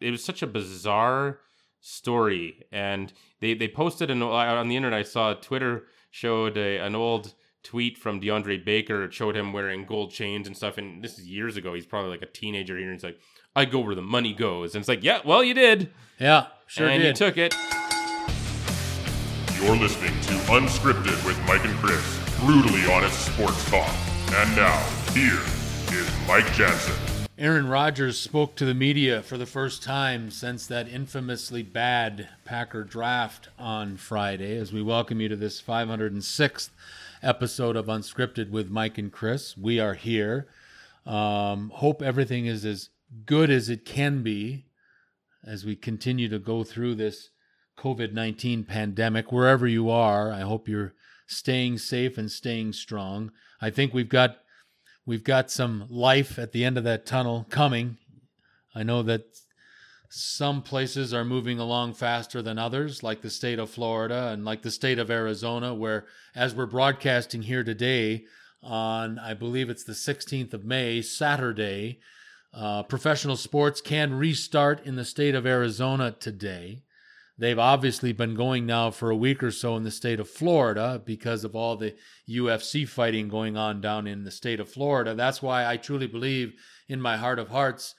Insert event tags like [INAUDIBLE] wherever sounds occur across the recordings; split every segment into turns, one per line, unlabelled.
it was such a bizarre story, and they they posted an on the internet. I saw Twitter showed a, an old tweet from DeAndre Baker. It showed him wearing gold chains and stuff, and this is years ago. He's probably like a teenager here, and he's like, "I go where the money goes," and it's like, "Yeah, well, you did,
Yeah, sure
and
did.
you took it."
You're listening to Unscripted with Mike and Chris, brutally honest sports talk. And now, here is Mike Jansen.
Aaron Rodgers spoke to the media for the first time since that infamously bad Packer draft on Friday. As we welcome you to this 506th episode of Unscripted with Mike and Chris, we are here. Um, hope everything is as good as it can be as we continue to go through this COVID 19 pandemic. Wherever you are, I hope you're staying safe and staying strong. I think we've got we've got some life at the end of that tunnel coming. I know that some places are moving along faster than others, like the state of Florida and like the state of Arizona, where as we're broadcasting here today on, I believe it's the 16th of May, Saturday, uh, professional sports can restart in the state of Arizona today. They've obviously been going now for a week or so in the state of Florida because of all the UFC fighting going on down in the state of Florida. That's why I truly believe in my heart of hearts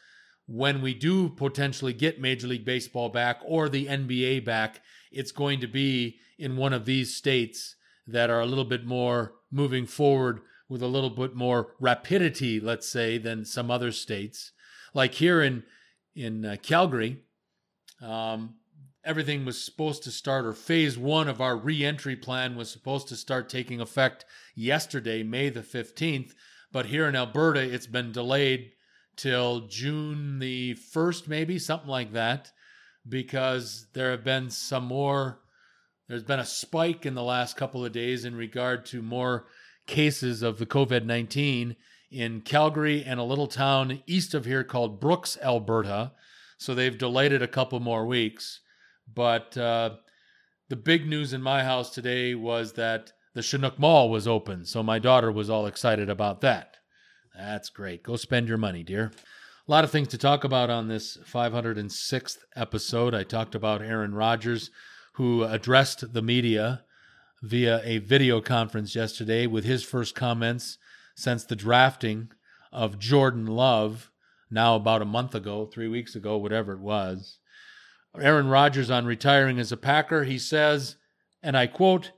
when we do potentially get Major League Baseball back or the NBA back, it's going to be in one of these states that are a little bit more moving forward with a little bit more rapidity, let's say, than some other states. Like here in in uh, Calgary, um, everything was supposed to start, or phase one of our re-entry plan was supposed to start taking effect yesterday, May the fifteenth. But here in Alberta, it's been delayed till June the 1st, maybe something like that, because there have been some more, there's been a spike in the last couple of days in regard to more cases of the COVID 19 in Calgary and a little town east of here called Brooks, Alberta. So they've delayed it a couple more weeks. But uh, the big news in my house today was that the Chinook Mall was open. So my daughter was all excited about that. That's great. Go spend your money, dear. A lot of things to talk about on this 506th episode. I talked about Aaron Rodgers, who addressed the media via a video conference yesterday with his first comments since the drafting of Jordan Love, now about a month ago, three weeks ago, whatever it was. Aaron Rodgers on retiring as a Packer, he says, and I quote,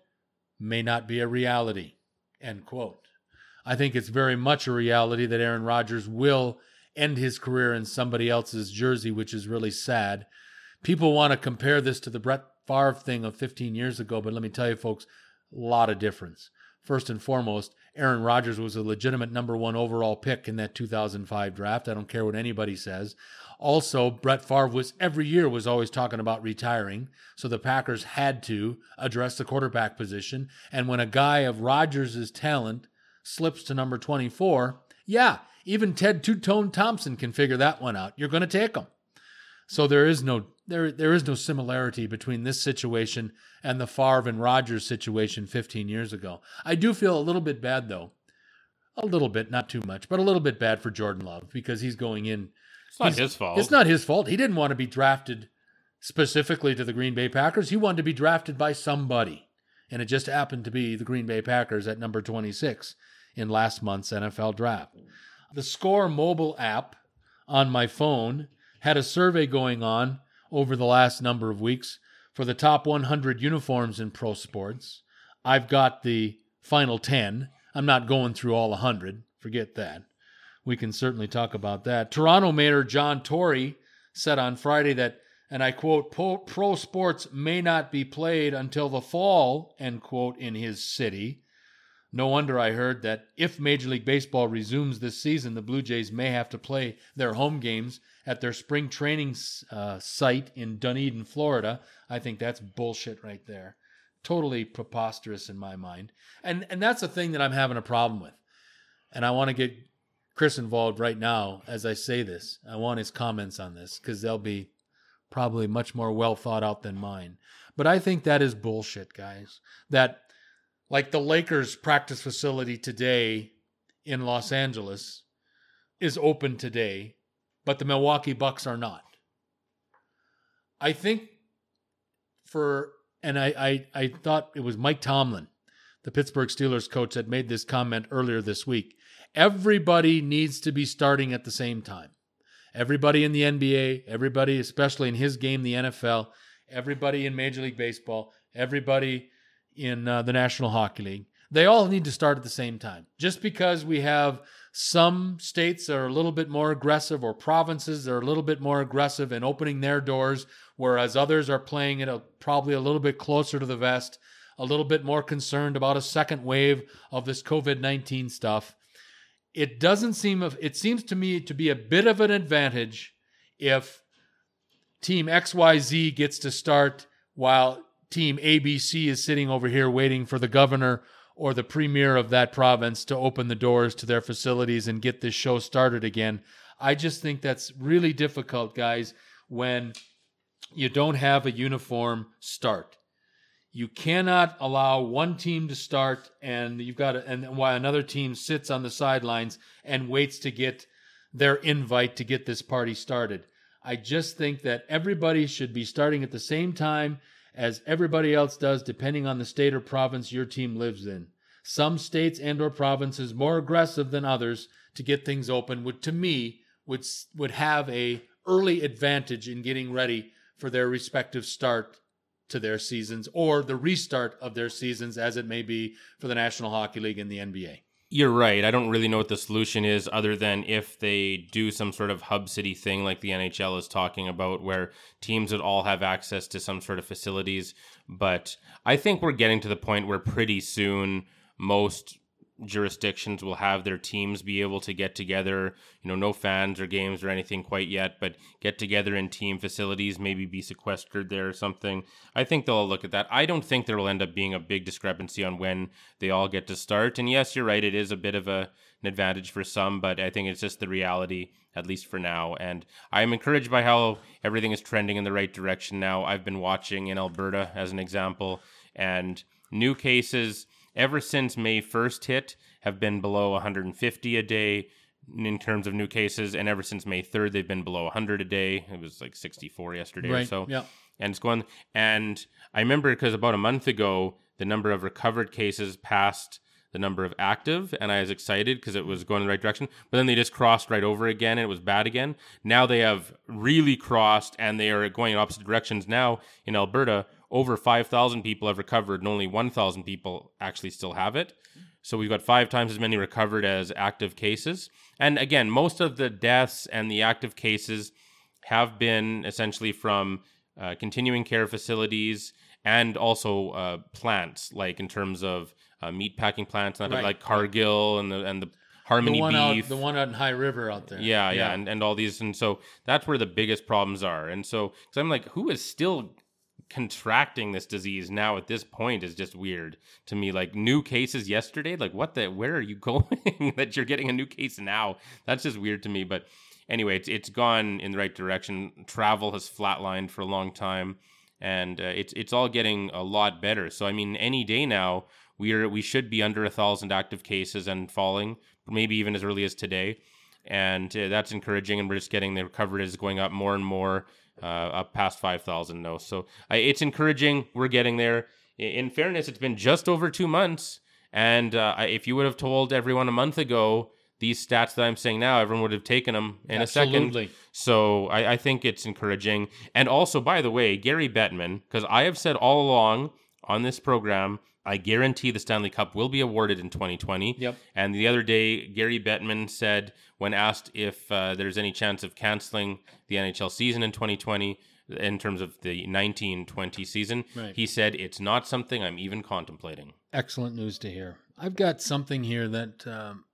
may not be a reality, end quote. I think it's very much a reality that Aaron Rodgers will end his career in somebody else's jersey, which is really sad. People want to compare this to the Brett Favre thing of 15 years ago, but let me tell you, folks, a lot of difference. First and foremost, Aaron Rodgers was a legitimate number one overall pick in that 2005 draft. I don't care what anybody says. Also, Brett Favre was every year was always talking about retiring, so the Packers had to address the quarterback position. And when a guy of Rodgers' talent slips to number 24, yeah, even Ted Two Tone Thompson can figure that one out. You're going to take him. So there is no there there is no similarity between this situation and the Favre and Rodgers situation 15 years ago. I do feel a little bit bad though. A little bit, not too much, but a little bit bad for Jordan Love because he's going in
It's not
He's-
his fault.
It's not his fault. He didn't want to be drafted specifically to the Green Bay Packers. He wanted to be drafted by somebody. And it just happened to be the Green Bay Packers at number 26 in last month's NFL draft. The Score mobile app on my phone had a survey going on over the last number of weeks for the top 100 uniforms in pro sports. I've got the final 10. I'm not going through all 100. Forget that. We can certainly talk about that. Toronto Mayor John Tory said on Friday that, and I quote, pro, sports may not be played until the fall, end quote, in his city. No wonder I heard that if Major League Baseball resumes this season, the Blue Jays may have to play their home games at their spring training uh, site in Dunedin, Florida. I think that's bullshit right there. Totally preposterous in my mind. And and that's a thing that I'm having a problem with. And I want to get Chris involved right now as I say this. I want his comments on this because they'll be probably much more well thought out than mine. But I think that is bullshit, guys. That like the Lakers practice facility today in Los Angeles is open today, but the Milwaukee Bucks are not. I think for and I, I I thought it was Mike Tomlin, the Pittsburgh Steelers coach, that made this comment earlier this week. Everybody needs to be starting at the same time. Everybody in the NBA, everybody, especially in his game, the NFL, everybody in Major League Baseball, everybody in uh, the National Hockey League, they all need to start at the same time. Just because we have some states that are a little bit more aggressive or provinces that are a little bit more aggressive in opening their doors, whereas others are playing it a, probably a little bit closer to the vest, a little bit more concerned about a second wave of this COVID 19 stuff. It doesn't seem, of it seems to me to be a bit of an advantage if team XYZ gets to start while team ABC is sitting over here waiting for the governor or the premier of that province to open the doors to their facilities and get this show started again. I just think that's really difficult, guys, when you don't have a uniform start. You cannot allow one team to start and you've got to, and while another team sits on the sidelines and waits to get their invite to get this party started. I just think that everybody should be starting at the same time as everybody else does depending on the state or province your team lives in. Some states and or provinces more aggressive than others to get things open would to me would would have a early advantage in getting ready for their respective start to their seasons or the restart of their seasons as it may be for the National Hockey League and the NBA.
You're right. I don't really know what the solution is other than if they do some sort of hub city thing like the NHL is talking about, where teams would all have access to some sort of facilities. But I think we're getting to the point where pretty soon most jurisdictions will have their teams be able to get together. You know no fans or games or anything quite yet but get together in team facilities maybe be sequestered there or something. I think they'll look at that. I don't think there will end up being a big discrepancy on when they all get to start. And yes you're right it is a bit of a, an advantage for some but i think it's just the reality at least for now. And i'm encouraged by how everything is trending in the right direction now. I've been watching in alberta as an example and new cases ever since May 1st hit have been below 150 a day in terms of new cases, and ever since May 3rd they've been below 100 a day. It was like 64 yesterday
right.
or so.
Yeah.
And it's going. And I remember because about a month ago the number of recovered cases passed the number of active, and I was excited because it was going in the right direction. But then they just crossed right over again, and it was bad again. Now they have really crossed, and they are going in opposite directions now in Alberta over 5,000 people have recovered and only 1,000 people actually still have it. So we've got five times as many recovered as active cases. And again, most of the deaths and the active cases have been essentially from uh, continuing care facilities and also uh, plants, like in terms of uh, meat packing plants, not
Right.
like Cargill and the and the Harmony
the one
beef.
out, the one out in High River out there.
Yeah, yeah, And, and all these. And so that's where the biggest problems are. And so, because I'm like, who is still contracting this disease now at this point is just weird to me. Like new cases yesterday, like what the, where are you [LAUGHS] going that you're getting a new case now? That's just weird to me. But anyway, it's, it's gone in the right direction. Travel has flatlined for a long time and uh, it's, it's all getting a lot better. So, I mean, any day now, we are, we should be under a thousand active cases and falling, maybe even as early as today and uh, that's encouraging. And we're just getting the recovery is going up more and more, uh, up past five thousand no. So uh, it's encouraging. We're getting there. In fairness, it's been just over two months, and uh, if you would have told everyone a month ago these stats that I'm saying now, everyone would have taken them in a second.
Absolutely.
So I, I think it's encouraging. And also, by the way, Gary Bettman, because I have said all along on this program, I guarantee the Stanley Cup will be awarded in 2020.
Yep.
And the other day, Gary Bettman said, when asked if uh, there's any chance of canceling the NHL season in 2020, in terms of the 1920 season,
Right.
he said, it's not something I'm even contemplating.
Excellent news to hear. I've got something here that um,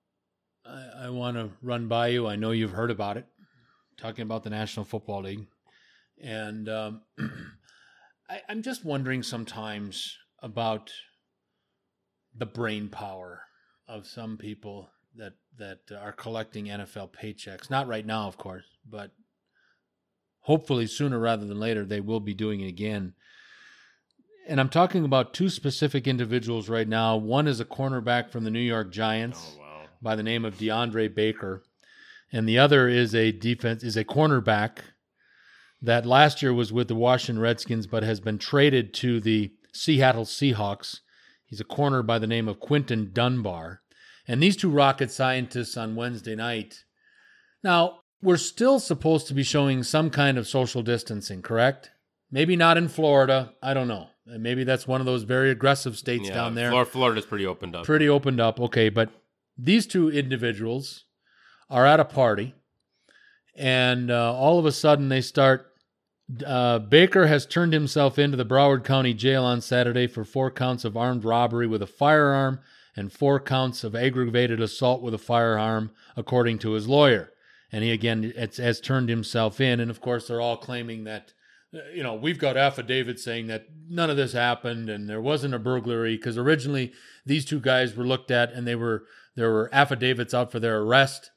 I, I want to run by you. I know you've heard about it, talking about the National Football League. And um, [CLEARS THROAT] I, I'm just wondering sometimes about the brain power of some people that that are collecting NFL paychecks. Not right now, of course, but hopefully sooner rather than later they will be doing it again. And I'm talking about two specific individuals right now. One is a cornerback from the New York Giants oh,
wow.
by the name of DeAndre Baker, and the other is a defense is a cornerback that last year was with the Washington Redskins, but has been traded to the Seattle Seahawks. He's a corner by the name of Quinton Dunbar. And these two rocket scientists on Wednesday night. Now, we're still supposed to be showing some kind of social distancing, correct? Maybe not in Florida. I don't know. Maybe that's one of those very aggressive states
Yeah,
down there.
Flor- Florida's pretty opened up.
Pretty opened up. Okay, but these two individuals are at a party, and uh, all of a sudden they start. Uh, Baker has turned himself into the Broward County Jail on Saturday for four counts of armed robbery with a firearm and four counts of aggravated assault with a firearm, according to his lawyer. And he again has, has turned himself in, and of course they're all claiming that uh, you know, we've got affidavits saying that none of this happened and there wasn't a burglary because originally these two guys were looked at and they were there were affidavits out for their arrest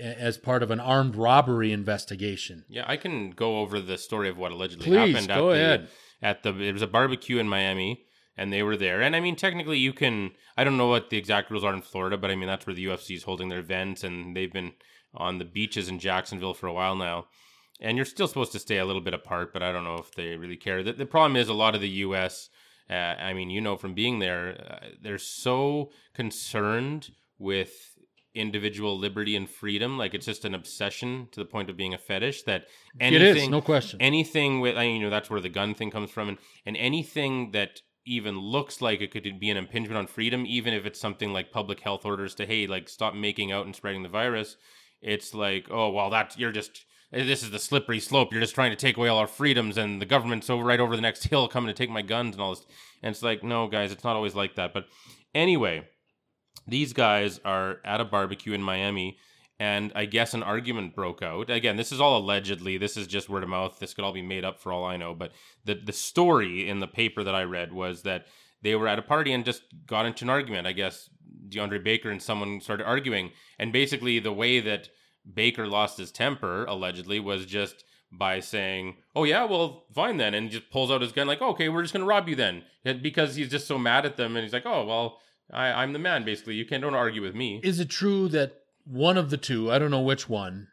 as part of an armed robbery investigation.
Yeah, I can go over the story of what allegedly
Please,
happened.
go
at the,
ahead.
At the it was a barbecue in Miami, and they were there. And I mean, technically, you can. I don't know what the exact rules are in Florida, but I mean that's where the UFC is holding their events, and they've been on the beaches in Jacksonville for a while now. And you're still supposed to stay a little bit apart, but I don't know if they really care. The, the problem is a lot of the U.S. Uh, I mean, you know, from being there, uh, they're so concerned with individual liberty and freedom like it's just an obsession to the point of being a fetish that anything
it is, no question.
anything with I mean, you know that's where the gun thing comes from and, and anything that even looks like it could be an impingement on freedom even if it's something like public health orders to hey like stop making out and spreading the virus. It's like oh well that you're just this is the slippery slope. You're just trying to take away all our freedoms and the government's over right over the next [LAUGHS] hill coming to take my guns and all this. And it's like no guys it's not always like that. But anyway these guys are at a barbecue in Miami, and I guess an argument broke out. Again, this is all allegedly. This is just word of mouth. This could all be made up for all I know. But the the story in the paper that I read was that they were at a party and just got into an argument. I guess DeAndre Baker and someone started arguing, and basically the way that Baker lost his temper allegedly was just by saying, "Oh yeah, well, fine then," and just pulls out his gun like, "Okay, we're just gonna rob you then," because he's just so mad at them, and he's like, "Oh well." I, I'm the man, basically. You can't don't argue with me.
Is it true that one of the two, I don't know which one,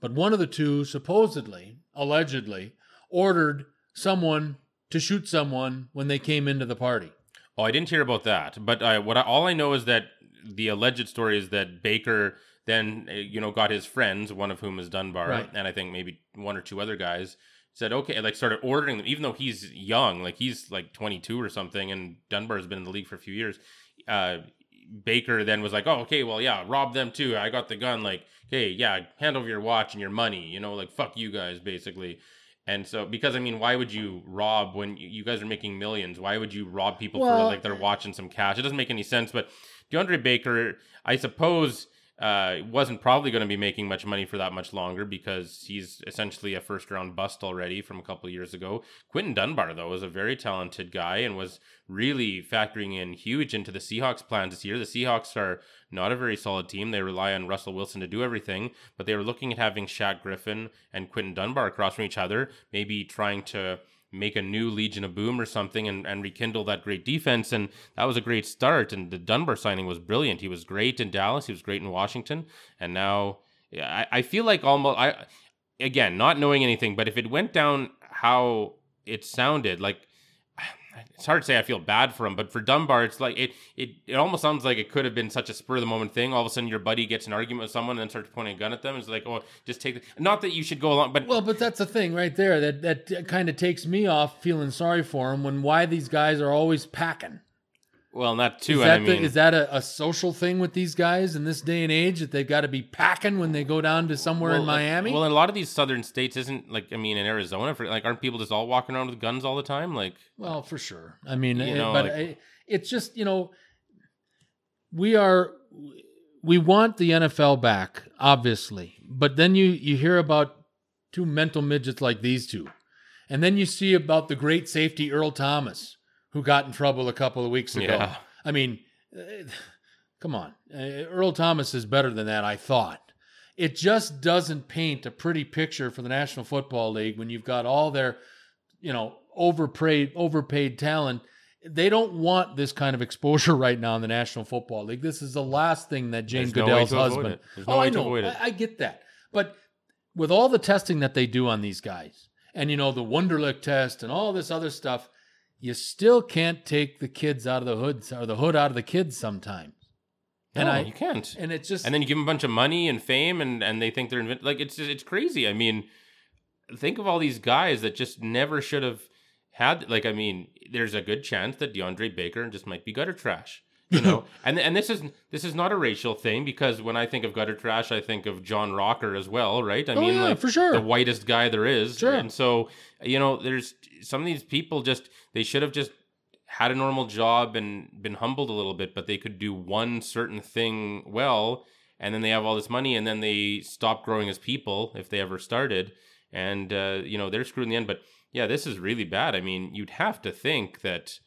but one of the two supposedly, allegedly, ordered someone to shoot someone when they came into the party?
Oh, I didn't hear about that. But I, what I, all I know is that the alleged story is that Baker then, uh, you know, got his friends, one of whom is Dunbar,
Right.
and I think maybe one or two other guys, said okay, like started ordering them, even though he's young, like he's like 22 or something, and Dunbar's been in the league for a few years. Uh, Baker then was like, oh, okay, well, yeah, rob them too. I got the gun. Like, hey, yeah, hand over your watch and your money. You know, like fuck you guys, basically. And so, because I mean, why would you rob when you, guys are making millions? Why would you rob people for like they're watching some cash? It doesn't make any sense. But DeAndre Baker, I suppose, uh, wasn't probably going to be making much money for that much longer because he's essentially a first round bust already from a couple years ago. Quinton Dunbar, though, is a very talented guy and was really factoring in huge into the Seahawks plans this year. The Seahawks are not a very solid team. They rely on Russell Wilson to do everything, but they were looking at having Shaq Griffin and Quinton Dunbar across from each other, maybe trying to make a new Legion of Boom or something and, and rekindle that great defense. And that was a great start. And the Dunbar signing was brilliant. He was great in Dallas. He was great in Washington. And now I, I feel like almost I again, not knowing anything, but if it went down how it sounded, like it's hard to say I feel bad for him, but for Dunbar, it's like it it it almost sounds like it could have been such a spur of the moment thing. All of a sudden, your buddy gets an argument with someone and starts pointing a gun at them. It's like, oh, just take it. Not that you should go along, but
Well, but that's the thing right there that that kind of takes me off feeling sorry for him when why these guys are always packing.
Well, not too.
Is that,
I mean,
the, is that a, a social thing with these guys in this day and age that they've got to be packing when they go down to somewhere in
well, uh,
Miami?
Well, in a lot of these southern states, isn't like I mean, in Arizona, for like, aren't people just all walking around with guns all the time? Like,
Well, for sure. I mean,
You
eh,
know,
but
like-
eh, it's just you know, we are we want the NFL back, obviously, but then you you hear about two mental midgets like these two, and then you see about the great safety Earl Thomas who got in trouble a couple of weeks ago.
Yeah.
I mean, eh, come on, Eh, Earl Thomas is better than that. I thought. It just doesn't paint a pretty picture for the National Football League when you've got all their you know, overpaid overpaid talent. They don't want this kind of exposure [LAUGHS] right now in the National Football League. This is the last thing that Jane
There's no
Goodell's
avoid
husband.
No
oh, I know. I, I get that, but with all the testing that they do on these guys, and you know the Wonderlic test and all this other stuff, you still can't take the kids out of the hood or the hood out of the kids sometimes.
No,
and I
you can't.
and it's just
and then you give them a bunch of money and fame, and and they think they're invent- like it's just, it's crazy. I mean, think of all these guys that just never should have had. Like, I mean, there's a good chance that DeAndre Baker just might be gutter trash. You know, [LAUGHS] and and this is this is not a racial thing because when I think of gutter trash, I think of John Rocker as well, right? I
Oh,
mean,
yeah,
like
for sure.
the whitest guy there is,
Sure.
and so you know, there's some of these people just they should have just had a normal job and been humbled a little bit, but they could do one certain thing well, and then they have all this money, and then they stop growing as people if they ever started, and uh, you know they're screwed in the end. But yeah, this is really bad. I mean, you'd have to think that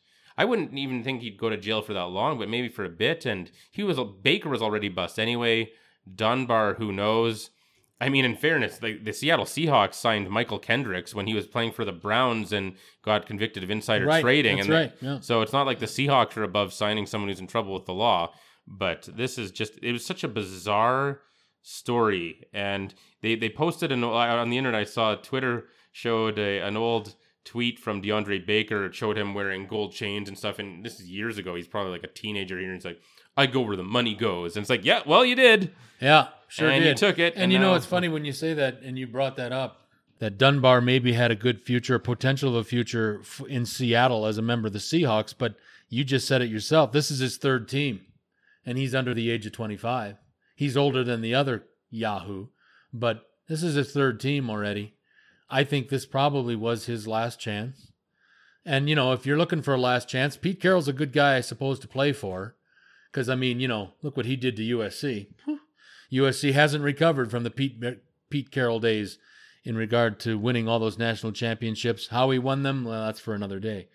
I wouldn't even think he'd go to jail for that long, but maybe for a bit. And he was Baker was already bust anyway. Dunbar, who knows? I mean, in fairness, the, the Seattle Seahawks signed Mychal Kendricks when he was playing for the Browns and got convicted of insider
Right,
trading.
that's
and
right, yeah.
So it's not like the Seahawks are above signing someone who's in trouble with the law. But this is just, it was such a bizarre story. And they, they posted an, on the internet, I saw Twitter showed a, an old tweet from DeAndre Baker. It showed him wearing gold chains and stuff. And this is years ago. He's probably like a teenager here. And he's like, I go where the money goes. And it's like, yeah, well, you did.
Yeah, sure
And
did.
you took it,
And,
and
you know, it's funny when you say that, and you brought that up. That Dunbar maybe had a good future, potential of a future in Seattle as a member of the Seahawks, but you just said it yourself. This is his third team, and he's under the age of 25. He's older than the other Yahoo, but this is his third team already. I think this probably was his last chance. And, you know, if you're looking for a last chance, Pete Carroll's a good guy, I suppose, to play for. Because, I mean, you know, look what he did to USC. USC hasn't recovered from the Pete Pete Carroll days in regard to winning all those national championships. How he won them, well, that's for another day.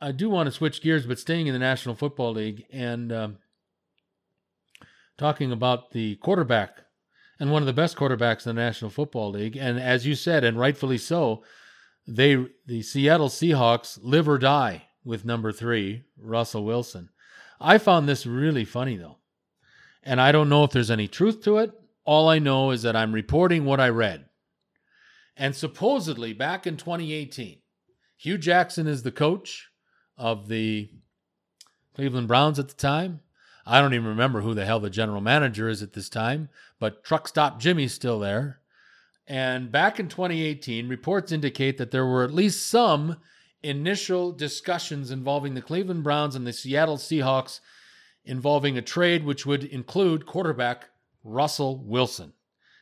I do want to switch gears, but staying in the National Football League and um, talking about the quarterback and one of the best quarterbacks in the National Football League. And as you said, and rightfully so, they the Seattle Seahawks live or die with number three, Russell Wilson. I found this really funny though. And I don't know if there's any truth to it. All I know is that I'm reporting what I read. And supposedly back in 2018, Hue Jackson is the coach of the Cleveland Browns at the time. I don't even remember who the hell the general manager is at this time, but Truck Stop Jimmy's still there. And back in 2018, reports indicate that there were at least some initial discussions involving the Cleveland Browns and the Seattle Seahawks involving a trade which would include quarterback Russell Wilson.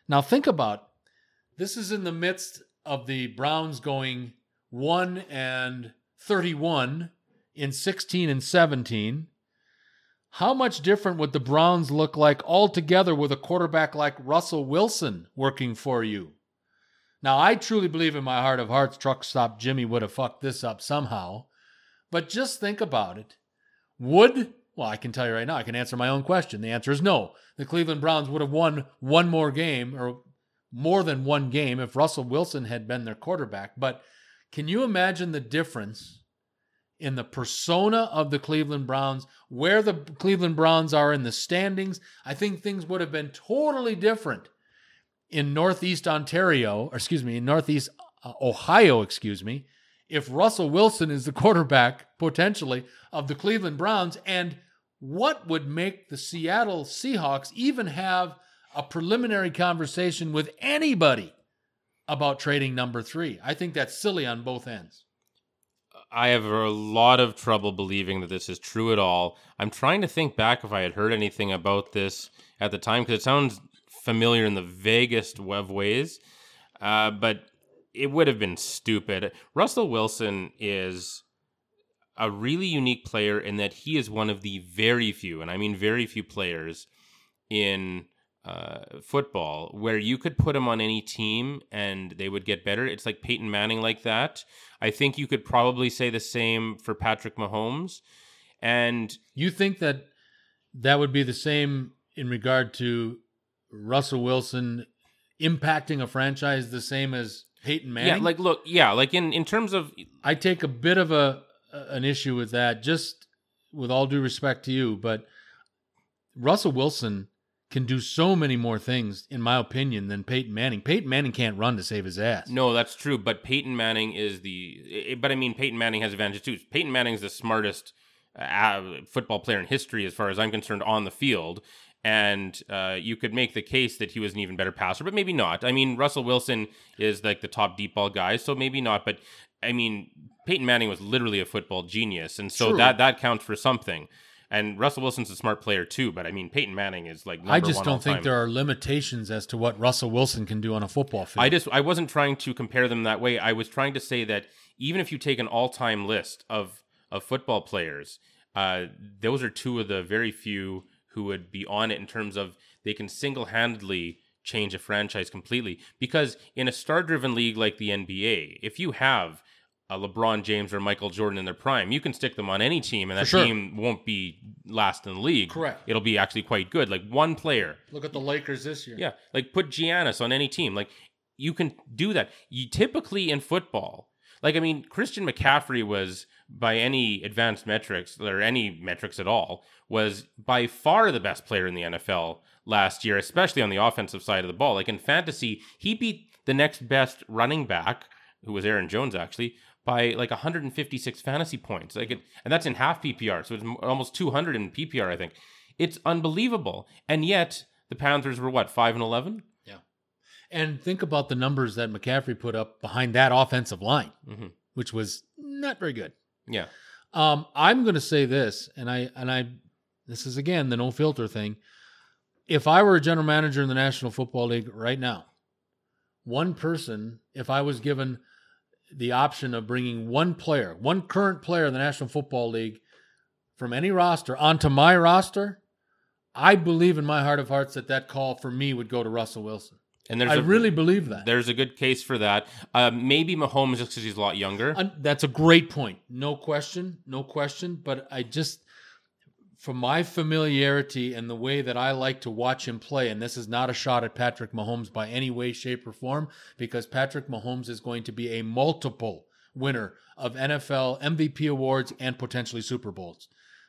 Now, think about this is in the midst of the Browns going 1 and 31 in 16 and 17. How much different would the Browns look like altogether with a quarterback like Russell Wilson working for you? Now, I truly believe in my heart of hearts, truck stop Jimmy would have fucked this up somehow. But just think about it. Would, well, I can tell you right now, I can answer my own question. The answer is no. The Cleveland Browns would have won one more game or more than one game if Russell Wilson had been their quarterback. But can you imagine the difference in the persona of the Cleveland Browns, where the Cleveland Browns are in the standings? I think things would have been totally different in Northeast Ontario, or excuse me, in Northeast uh, Ohio, excuse me, if Russell Wilson is the [LAUGHS] quarterback potentially of the Cleveland Browns. And what would make the Seattle Seahawks even have a preliminary conversation with anybody about trading number three? I think that's silly on both ends.
I have a lot of trouble believing that this is true at all. I'm trying to think back if I had heard anything about this at the time because it sounds familiar in the vaguest of ways, uh, but it would have been stupid. Russell Wilson is a really unique player in that he is one of the very few, and I mean very few players in uh, football where you could put him on any team and they would get better. It's like Peyton Manning like that. I think you could probably say the same for Patrick Mahomes. And
You think that that would be the same in regard to Russell Wilson impacting a franchise the same as Peyton Manning?
yeah, like look, yeah, like in in terms of
I take a bit of a an issue with that, just with all due respect to you, but Russell Wilson can do so many more things, in my opinion, than Peyton Manning. Peyton Manning can't run to save his ass.
No, that's true. But Peyton Manning is the. But I mean, Peyton Manning has advantages too. Peyton Manning is the smartest uh, football player in history, as far as I'm concerned, on the field. And uh, you could make the case that he was an even better passer, but maybe not. I mean, Russell Wilson is like the top deep ball guy, so maybe not. But I mean, Peyton Manning was literally a football genius, and so
True.
that that counts for something. And Russell Wilson's a smart player too, but I mean, Peyton Manning is like.
I just don't think
time.
there are limitations as to what Russell Wilson can do on a football field.
I just I wasn't trying to compare them that way. I was trying to say that even if you take an all-time list of of football players, uh, those are two of the very few who would be on it in terms of they can single-handedly change a franchise completely. Because in a star-driven league like the NBA, if you have a LeBron James or Michael Jordan in their prime, you can stick them on any team, and that
sure.
team won't be last in the league.
Correct.
It'll be actually quite good. Like one player
Look at the Lakers this year.
yeah, like put Giannis on any team. Like you can do that. You typically in football, like I mean, Christian McCaffrey was by any advanced metrics or any metrics at all, was by far the best player in the NFL last year, especially on the offensive side of the ball. Like in fantasy, he beat the next best running back, who was Aaron Jones actually, by like 156 fantasy points. Like it, and that's in half PPR, so it's almost 200 in PPR, I think. It's unbelievable. And yet the Panthers were what, 5 and 11?
Yeah, And think about the numbers that McCaffrey put up behind that offensive line,
Mhm.
which was not very good.
Yeah.
Um, I'm going to say this, and I and I, this is again the no filter thing. If I were a general manager in the National Football League right now, one person, if I was given the option of bringing one player, one current player in the National Football League from any roster onto my roster, I believe in my heart of hearts that that call for me would go to Russell Wilson.
And there's
I
a,
really believe that.
there's a good case for that. Uh, maybe Mahomes just because he's a lot younger.
Un- that's a great point. No question. No question. But I just, from my familiarity and the way that I like to watch him play, and this is not a shot at Patrick Mahomes by any way, shape, or form, because Patrick Mahomes is going to be a multiple winner of NFL MVP awards and potentially Super Bowls.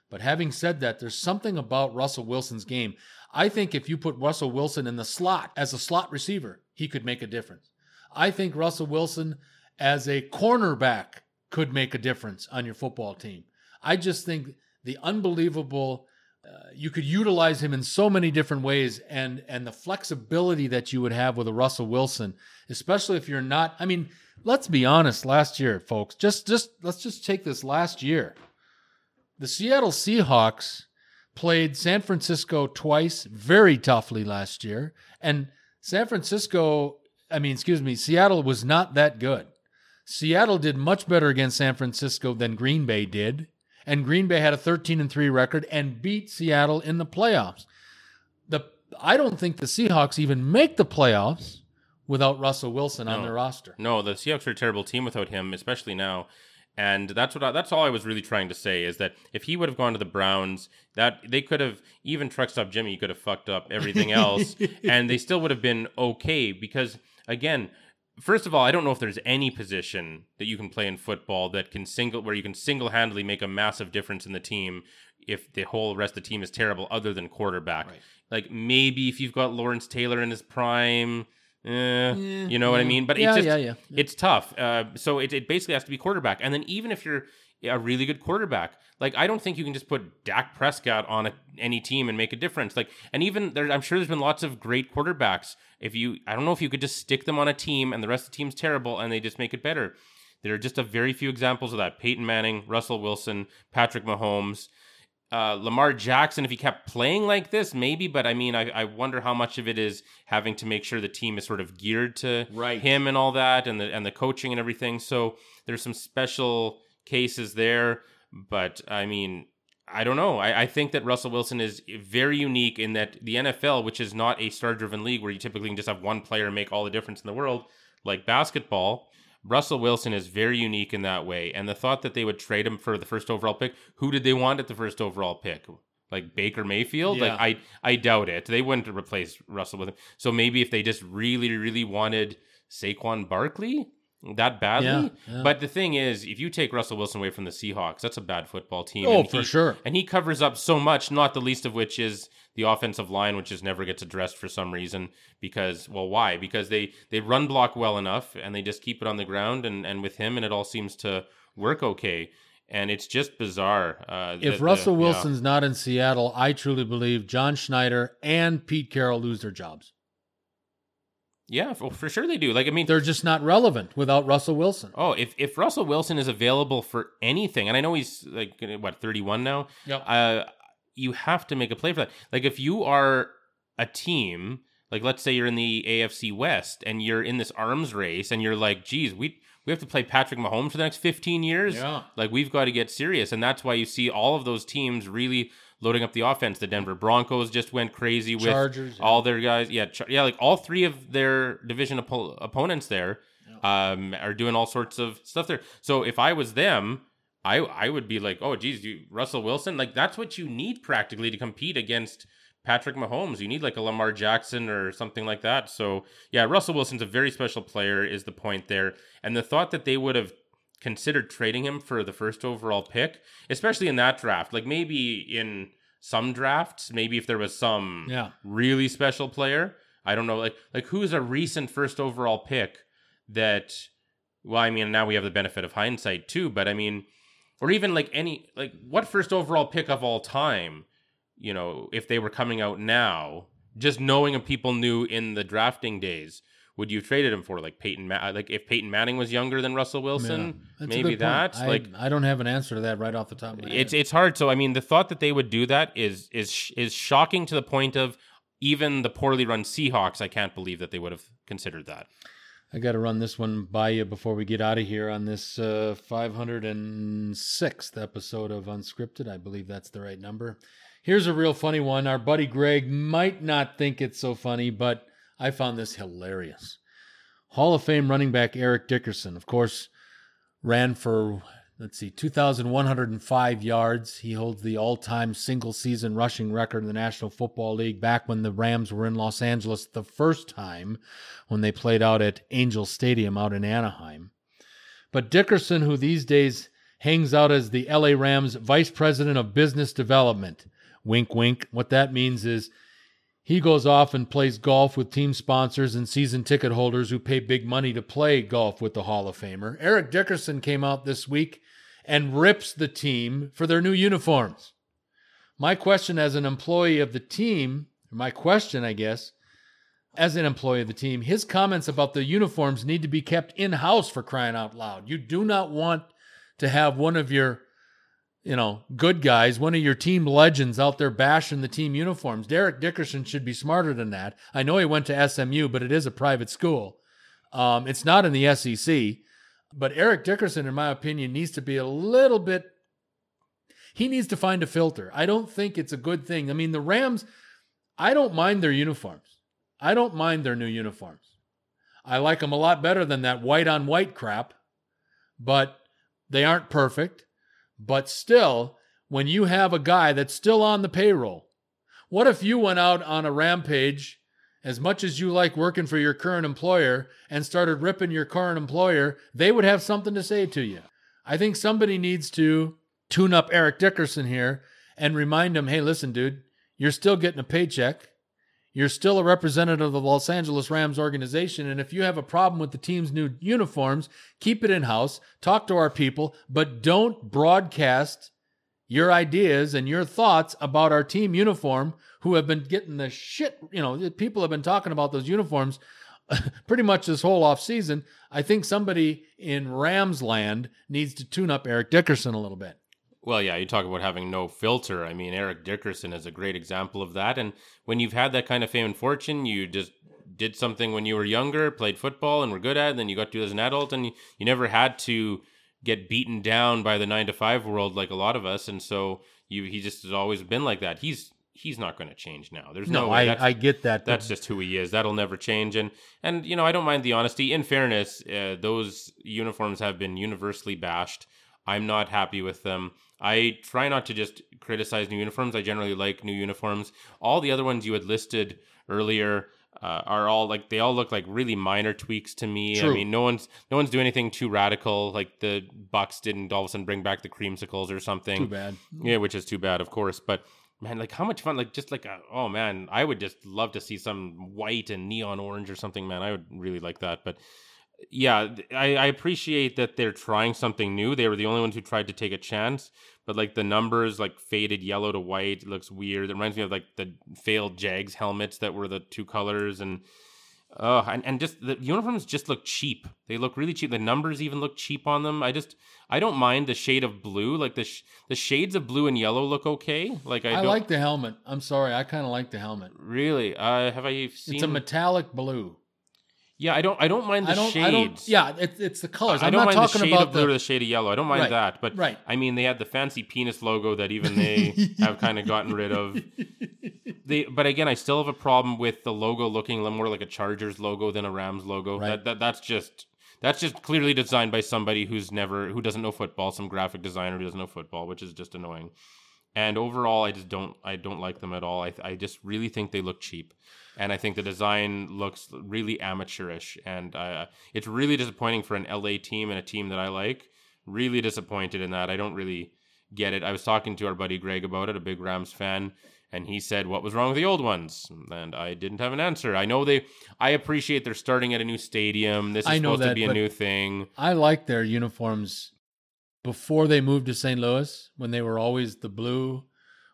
But having said that, there's something about Russell Wilson's game. I think if you put Russell Wilson in the slot as a slot receiver, he could make a difference. I think Russell Wilson as a cornerback could make a difference on your football team. I just think the unbelievable uh, you could utilize him in so many different ways and and the flexibility that you would have with a Russell Wilson, especially if you're not I mean, let's be honest, last year, folks, just just let's just take this last year. The Seattle Seahawks played San Francisco twice very toughly last year and San Francisco, I mean, excuse me, Seattle was not that good. Seattle did much better against San Francisco than Green Bay did, and Green Bay had a 13 and 3 record and beat Seattle in the playoffs. The I don't think the Seahawks even make the playoffs without Russell Wilson on their roster.
No, the Seahawks are a terrible team without him, especially now. And that's what I, that's all I was really trying to say is that if he would have gone to the Browns, that they could have even truck stop Jimmy could have fucked up everything [LAUGHS] else, and they still would have been okay. Because again, first of all, I don't know if there's any position that you can play in football that can single where you can single handedly make a massive difference in the team if the whole rest of the team is terrible, other than quarterback.
Right.
Like maybe if you've got Lawrence Taylor in his prime. Eh, you know what I mean? But
yeah,
it's just,
yeah, yeah.
it's tough. Uh, so it, it basically has to be quarterback. And then even if you're a really good quarterback, like I don't think you can just put Dak Prescott on a, any team and make a difference. Like, and even there, I'm sure there's been lots of great quarterbacks. If you, I don't know if you could just stick them on a team and the rest of the team's terrible and they just make it better. There are just a very few examples of that. Peyton Manning, Russell Wilson, Patrick Mahomes. Uh, Lamar Jackson, if he kept playing like this, maybe, but I mean, I, I wonder how much of it is having to make sure the team is sort of geared to
Right.
him and all that, and the and the coaching and everything. So there's some special cases there, but I mean, I don't know. I, I think that Russell Wilson is very unique in that the NFL, which is not a star-driven league where you typically can just have one player make all the difference in the world, like basketball. Russell Wilson is very unique in that way. And the thought that they would trade him for the first overall pick, who did they want at the first overall pick? Like Baker Mayfield?
Yeah.
Like I I doubt it. They wouldn't replace Russell with him. So maybe if they just really, really wanted Saquon Barkley, that badly.
Yeah, yeah.
But the thing is, if you take Russell Wilson away from the Seahawks, that's a bad football team.
Oh,
And
for
he-
sure.
And he covers up so much, not the least of which is the offensive line, which just never gets addressed for some reason. Because, well, why? Because they they run block well enough, and they just keep it on the ground, and and with him, and it all seems to work okay. And it's just bizarre. Uh,
If
the-
Russell
the- yeah.
Wilson's not in Seattle, I truly believe John Schneider and Pete Carroll lose their jobs.
Yeah, for, for sure they do. Like, I mean,
They're just not relevant without Russell Wilson.
Oh, if if Russell Wilson is available for anything, and I know he's like what thirty one now,
Yep.
uh, you have to make a play for that. Like if you are a team, like let's say you're in the AFC West and you're in this arms race, and you're like, geez, we we have to play Patrick Mahomes for the next fifteen years.
Yeah.
Like we've got to get serious, and that's why you see all of those teams really loading up the offense. The Denver Broncos just went crazy with
Chargers, yeah.
all their guys. Yeah, Char- yeah, like all three of their division oppo- opponents there um, are doing all sorts of stuff there. So if I was them, I I would be like, oh, geez, you Russell Wilson, like that's what you need practically to compete against Patrick Mahomes. You need like a Lamar Jackson or something like that. So yeah, Russell Wilson's a very special player, is the point there. And the thought that they would have considered trading him for the first overall pick, especially in that draft, like maybe in some drafts, maybe if there was some
Yeah.
really special player. I don't know, like like who's a recent first overall pick that well, I mean now we have the benefit of hindsight too, but I mean or even like any like what first overall pick of all time, you know, if they were coming out now, just knowing of people knew in the drafting days, would you have traded him for like Peyton Ma- like if Peyton Manning was younger than Russell Wilson,
Yeah.
Maybe that
I,
like
I don't have an answer to that right off the top of my
it's
head.
it's hard. So I mean, the thought that they would do that is is is shocking to the point of even the poorly run Seahawks. I can't believe that they would have considered that.
I got to run this one by you before we get out of here on this uh, 506th episode of Unscripted. I believe that's the right number. Here's a real funny one. Our buddy Greg might not think it's so funny, but I found this hilarious. Hall of Fame running back Eric Dickerson, of course, ran for, let's see, 2,105 yards. He holds the all time single season rushing record in the National Football League back when the Rams were in Los Angeles the first time when they played out at Angel Stadium out in Anaheim. But Dickerson, who these days hangs out as the LA Rams Vice President of Business Development, wink, wink, what that means is he goes off and plays golf with team sponsors and season ticket holders who pay big money to play golf with the Hall of Famer. Eric Dickerson came out this week and rips the team for their new uniforms. My question as an employee of the team, my question, I guess, as an employee of the team, his comments about the uniforms need to be kept in house for crying out loud. You do not want to have one of your you know, good guys, one of your team legends out there bashing the team uniforms. Derek Dickerson should be smarter than that. I know he went to SMU, but it is a private school. Um, it's not in the SEC. But Eric Dickerson, in my opinion, needs to be a little bit. He needs to find a filter. I don't think it's a good thing. I mean, the Rams, I don't mind their uniforms. I don't mind their new uniforms. I like them a lot better than that white on white crap, but they aren't perfect. But still, when you have a guy that's still on the payroll, what if you went out on a rampage, as much as you like working for your current employer, and started ripping your current employer? They would have something to say to you. I think somebody needs to tune up Eric Dickerson here and remind him hey, listen, dude, you're still getting a paycheck. You're still a representative of the Los Angeles Rams organization. And if you have a problem with the team's new uniforms, keep it in house, talk to our people, but don't broadcast your ideas and your thoughts about our team uniform who have been getting the shit. You know, people have been talking about those uniforms [LAUGHS] pretty much this whole off season. I think somebody in Rams land needs to tune up Eric Dickerson a little bit.
Well, yeah, you talk about having no filter. I mean, Eric Dickerson is a great example of that. And when you've had that kind of fame and fortune, you just did something when you were younger, played football, and were good at it. And then you got to do it as an adult, and you, you never had to get beaten down by the nine to five world like a lot of us. And so you, he just has always been like that. He's he's not going to change now. There's no,
No,
way.
I, I get that.
that's just who he is. That'll never change. And and you know, I don't mind the honesty. In fairness, uh, those uniforms have been universally bashed. I'm not happy with them. I try not to just criticize new uniforms. I generally like new uniforms. All the other ones you had listed earlier, uh, are all like they all look like really minor tweaks to me.
True.
I mean, no one's no one's doing anything too radical. Like the Bucks didn't all of a sudden bring back the creamsicles or something.
Too bad.
Yeah, which is too bad, of course. But man, like how much fun! Like just like a, oh man, I would just love to see some white and neon orange or something. Man, I would really like that. But yeah, I, I appreciate that they're trying something new. They were the only ones who tried to take a chance. But like the numbers, like faded yellow to white, it looks weird. It reminds me of like the failed Jags helmets that were the two colors and. Oh, and, and just the uniforms just look cheap. They look really cheap. The numbers even look cheap on them. I just I don't mind the shade of blue. Like the sh- the shades of blue and yellow look okay. Like I,
I, like the helmet. I'm sorry, I kind of like the helmet.
really. Uh, have I seen?
It's a metallic blue.
Yeah, I don't. I don't mind the
I don't.
shades.
I don't. Yeah, it's it's the colors.
I
I'm
don't
not
mind the shade of blue or
the.
the shade of yellow. I don't mind
Right,
that. But
right.
I mean, they had the fancy penis logo that even [LAUGHS] they have kind of gotten rid of. They, but again, I still have a problem with the logo looking a little more like a Chargers logo than a Rams logo.
Right.
That, that that's just that's just clearly designed by somebody who's never who doesn't know football, some graphic designer who doesn't know football, which is just annoying. And overall, I just don't I don't like them at all. I I just really think they look cheap, and I think the design looks really amateurish, and uh, it's really disappointing for an LA team and a team that I like. Really disappointed in that. I don't really get it. I was talking to our buddy Greg about it, a big Rams fan, and he said, "What was wrong with the old ones?" And I didn't have an answer. I know they. I appreciate they're starting at a new stadium. This is supposed to be a new thing.
I like their uniforms before they moved to St. Louis when they were always the blue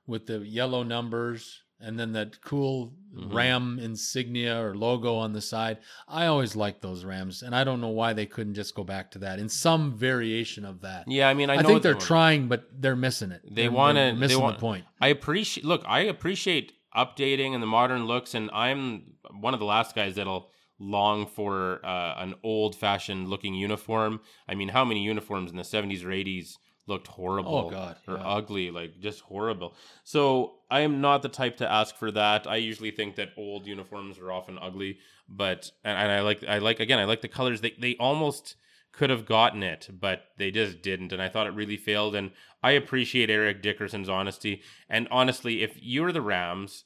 with the yellow numbers and then that cool
Mhm.
ram insignia or logo on the side. I always liked those Rams, and I don't know why they couldn't just go back to that in some variation of that.
Yeah, I mean, I,
I,
know
think
they
they're trying, but they're missing it.
They
they're
they
missing
want-
the point.
I appreciate look, I appreciate updating and the modern looks and I'm one of the last guys that'll long for uh, an old fashioned looking uniform. I mean, how many uniforms in the 70s or 80s looked horrible
Oh, God,
or
yeah.
ugly, like just horrible. So, I am not the type to ask for that. I usually think that old uniforms are often ugly, but and, and I like I like again, I like the colors. They they almost could have gotten it, but they just didn't. And I thought it really failed. And I appreciate Eric Dickerson's honesty. And honestly, if you're the Rams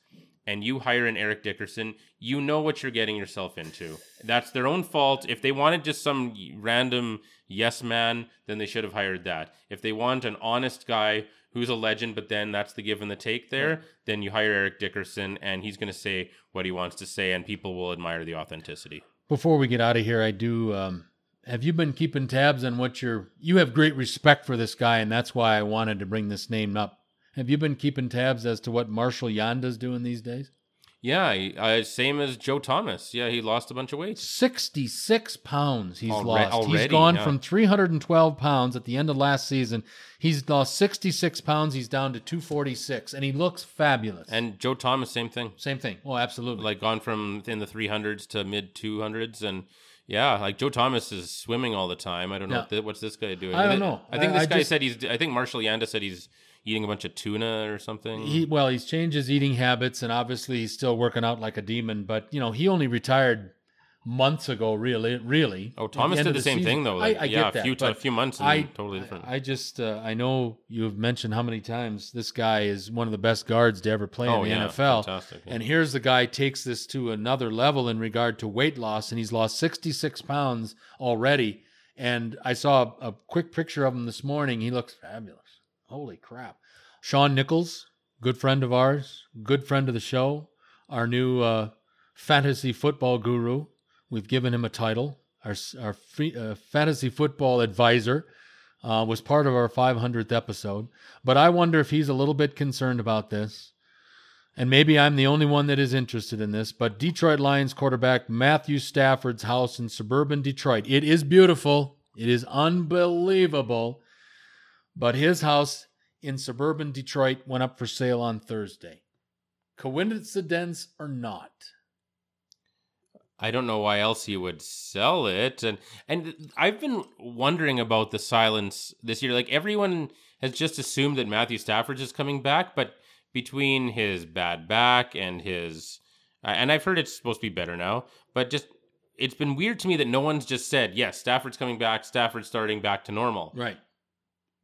and you hire an Eric Dickerson, you know what you're getting yourself into. That's their own fault. If they wanted just some random yes man, then they should have hired that. If they want an honest guy who's a legend, but then that's the give and the take there, then you hire Eric Dickerson and he's going to say what he wants to say and people will admire the authenticity.
Before we get out of here, I do. Um, have you been keeping tabs on what you're? You have great respect for this guy, and that's why I wanted to bring this name up. Have you been keeping tabs as to what Marshall Yanda's doing these days?
Yeah, he- uh, same as Joe Thomas. Yeah, he lost a bunch of weight.
66 pounds he's
Alre-
lost. he's
already,
gone
yeah.
from 312 pounds at the end of last season. He's lost 66 pounds. He's down to 246, and he looks fabulous.
And Joe Thomas, same thing.
Same thing. Oh, absolutely.
Like gone from in the 300s to mid 200s. And yeah, like Joe Thomas is swimming all the time. I don't know
Yeah.
what what's this guy doing.
I don't know.
I think
I-
this
I
guy
just-
said he's, I think Marshall Yanda said he's eating a bunch of tuna or something.
he well, he's changed his eating habits, and obviously he's still working out like a demon. But you know, he only retired months ago. Really, really.
oh, Thomas
end
did
of
the, same
season.
thing though.
I,
Like,
I
yeah,
get that,
a few,
but
a few months and
I
totally different.
I just uh, I know you have mentioned how many times this guy is one of the best guards to ever play
oh,
in the
yeah,
NFL.
Fantastic. yeah.
And here's the guy takes this to another level in regard to weight loss, and he's lost 66 pounds already. And I saw a, a quick picture of him this morning. He looks fabulous. Holy crap! Sean Nichols, good friend of ours, good friend of the show, our new uh, fantasy football guru. We've given him a title. Our our free, uh, fantasy football advisor uh, was part of our 500th episode. But I wonder if he's a little bit concerned about this and maybe I'm the only one that is interested in this, but Detroit Lions quarterback Matthew Stafford's house in suburban Detroit. It is beautiful. It is unbelievable. But his house in suburban Detroit went up for sale on Thursday. Coincidence or not?
I don't know why else he would sell it. And and I've been wondering about the silence this year. Like everyone has just assumed that Matthew Stafford is coming back, but between his bad back and his and I've heard it's supposed to be better now, but just it's been weird to me that no one's just said, yes, Stafford's coming back, Stafford's starting back to normal
Right.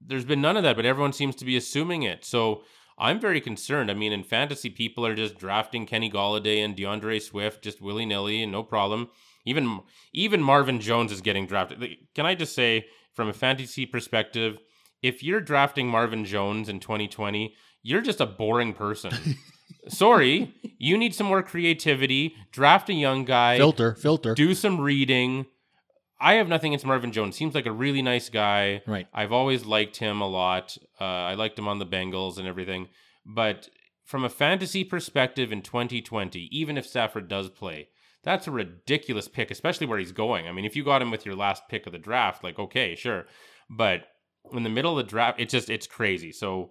There's been none of that, but everyone seems to be assuming it. So I'm very concerned. I mean, in fantasy, people are just drafting Kenny Golladay and DeAndre Swift just willy nilly and no problem. Even even Marvin Jones is getting drafted. Can I just say, from a fantasy perspective, if you're drafting Marvin Jones in 2020, you're just a boring person. [LAUGHS] Sorry, you need some more creativity. Draft a young guy.
Filter, filter.
Do some reading. I have nothing against Marvin Jones. Seems like a really nice guy.
Right.
I've always liked him a lot. Uh, I liked him on the Bengals and everything. But from a fantasy perspective in 2020, even if Stafford does play, that's a ridiculous pick, especially where he's going. I mean, if you got him with your last pick of the draft, like, okay, sure. But in the middle of the draft, it's just, it's crazy. So,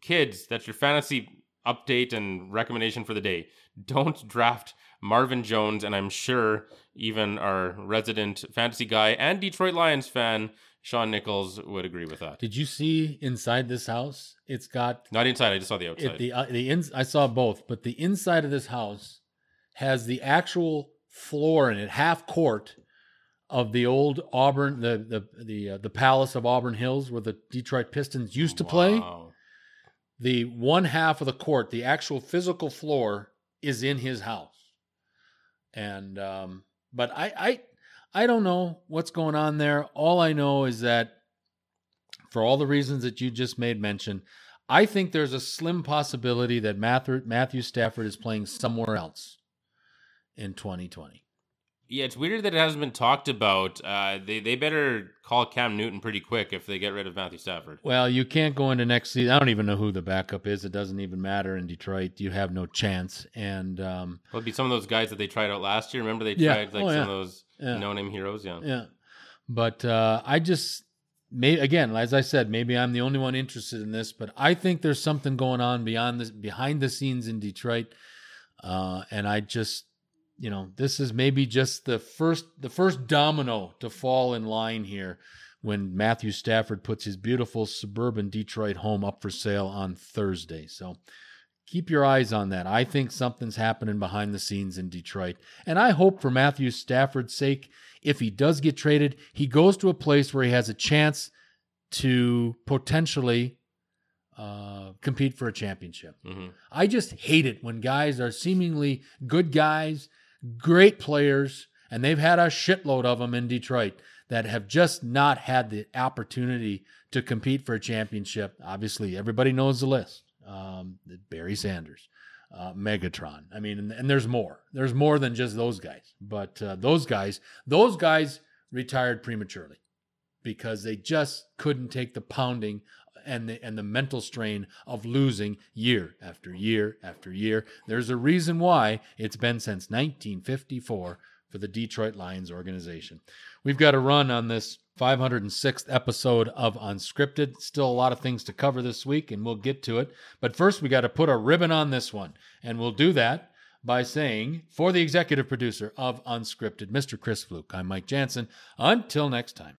kids, that's your fantasy update and recommendation for the day. Don't draft Marvin Jones, and I'm sure even our resident fantasy guy and Detroit Lions fan, Sean Nichols, would agree with that.
Did you see inside this house? It's got
Not inside, I just saw the outside.
it, the uh, the ins. I saw both, but the inside of this house has the actual floor in it, half court of the old Auburn, the the the uh, the Palace of Auburn Hills, where the Detroit Pistons used to play. The one half of the court, the actual physical floor, is in his house. And um, but I I I don't know what's going on there. All I know is that for all the reasons that you just made mention, I think there's a slim possibility that Matthew, Matthew Stafford is playing somewhere else in 2020.
Yeah, it's weird that it hasn't been talked about. Uh, they they better call Cam Newton pretty quick if they get rid of Matthew Stafford.
Well, you can't go into next season. I don't even know who the backup is. It doesn't even matter in Detroit. You have no chance. And um,
It'll be some of those guys that they tried out last year. Remember they
Yeah.
tried like
Oh,
some
yeah.
of those
Yeah.
no name heroes. Yeah.
Yeah. But uh, I just may again, as I said, maybe I'm the only one interested in this, but I think there's something going on beyond this behind the scenes in Detroit. Uh, and I just you know, this is maybe just the first the first domino to fall in line here when Matthew Stafford puts his beautiful suburban Detroit home up for sale on Thursday. So keep your eyes on that. I think something's happening behind the scenes in Detroit. And I hope for Matthew Stafford's sake, if he does get traded, he goes to a place where he has a chance to potentially uh, compete for a championship.
hmm
I just hate it when guys are seemingly good guys, great players, and they've had a shitload of them in Detroit that have just not had the opportunity to compete for a championship. Obviously, everybody knows the list. Um, Barry Sanders, uh, Megatron. I mean, and, and there's more. There's more than just those guys. But uh, those guys, those guys retired prematurely because they just couldn't take the pounding and the and the mental strain of losing year after year after year. There's a reason why it's been since 1954 for the Detroit Lions organization. We've got to run on this 506th episode of Unscripted. Still a lot of things to cover this week, and we'll get to it. But first, we got to put a ribbon on this one, and we'll do that by saying, for the executive producer of Unscripted, Mr. Chris Fluke, I'm Mike Jansen. Until next time.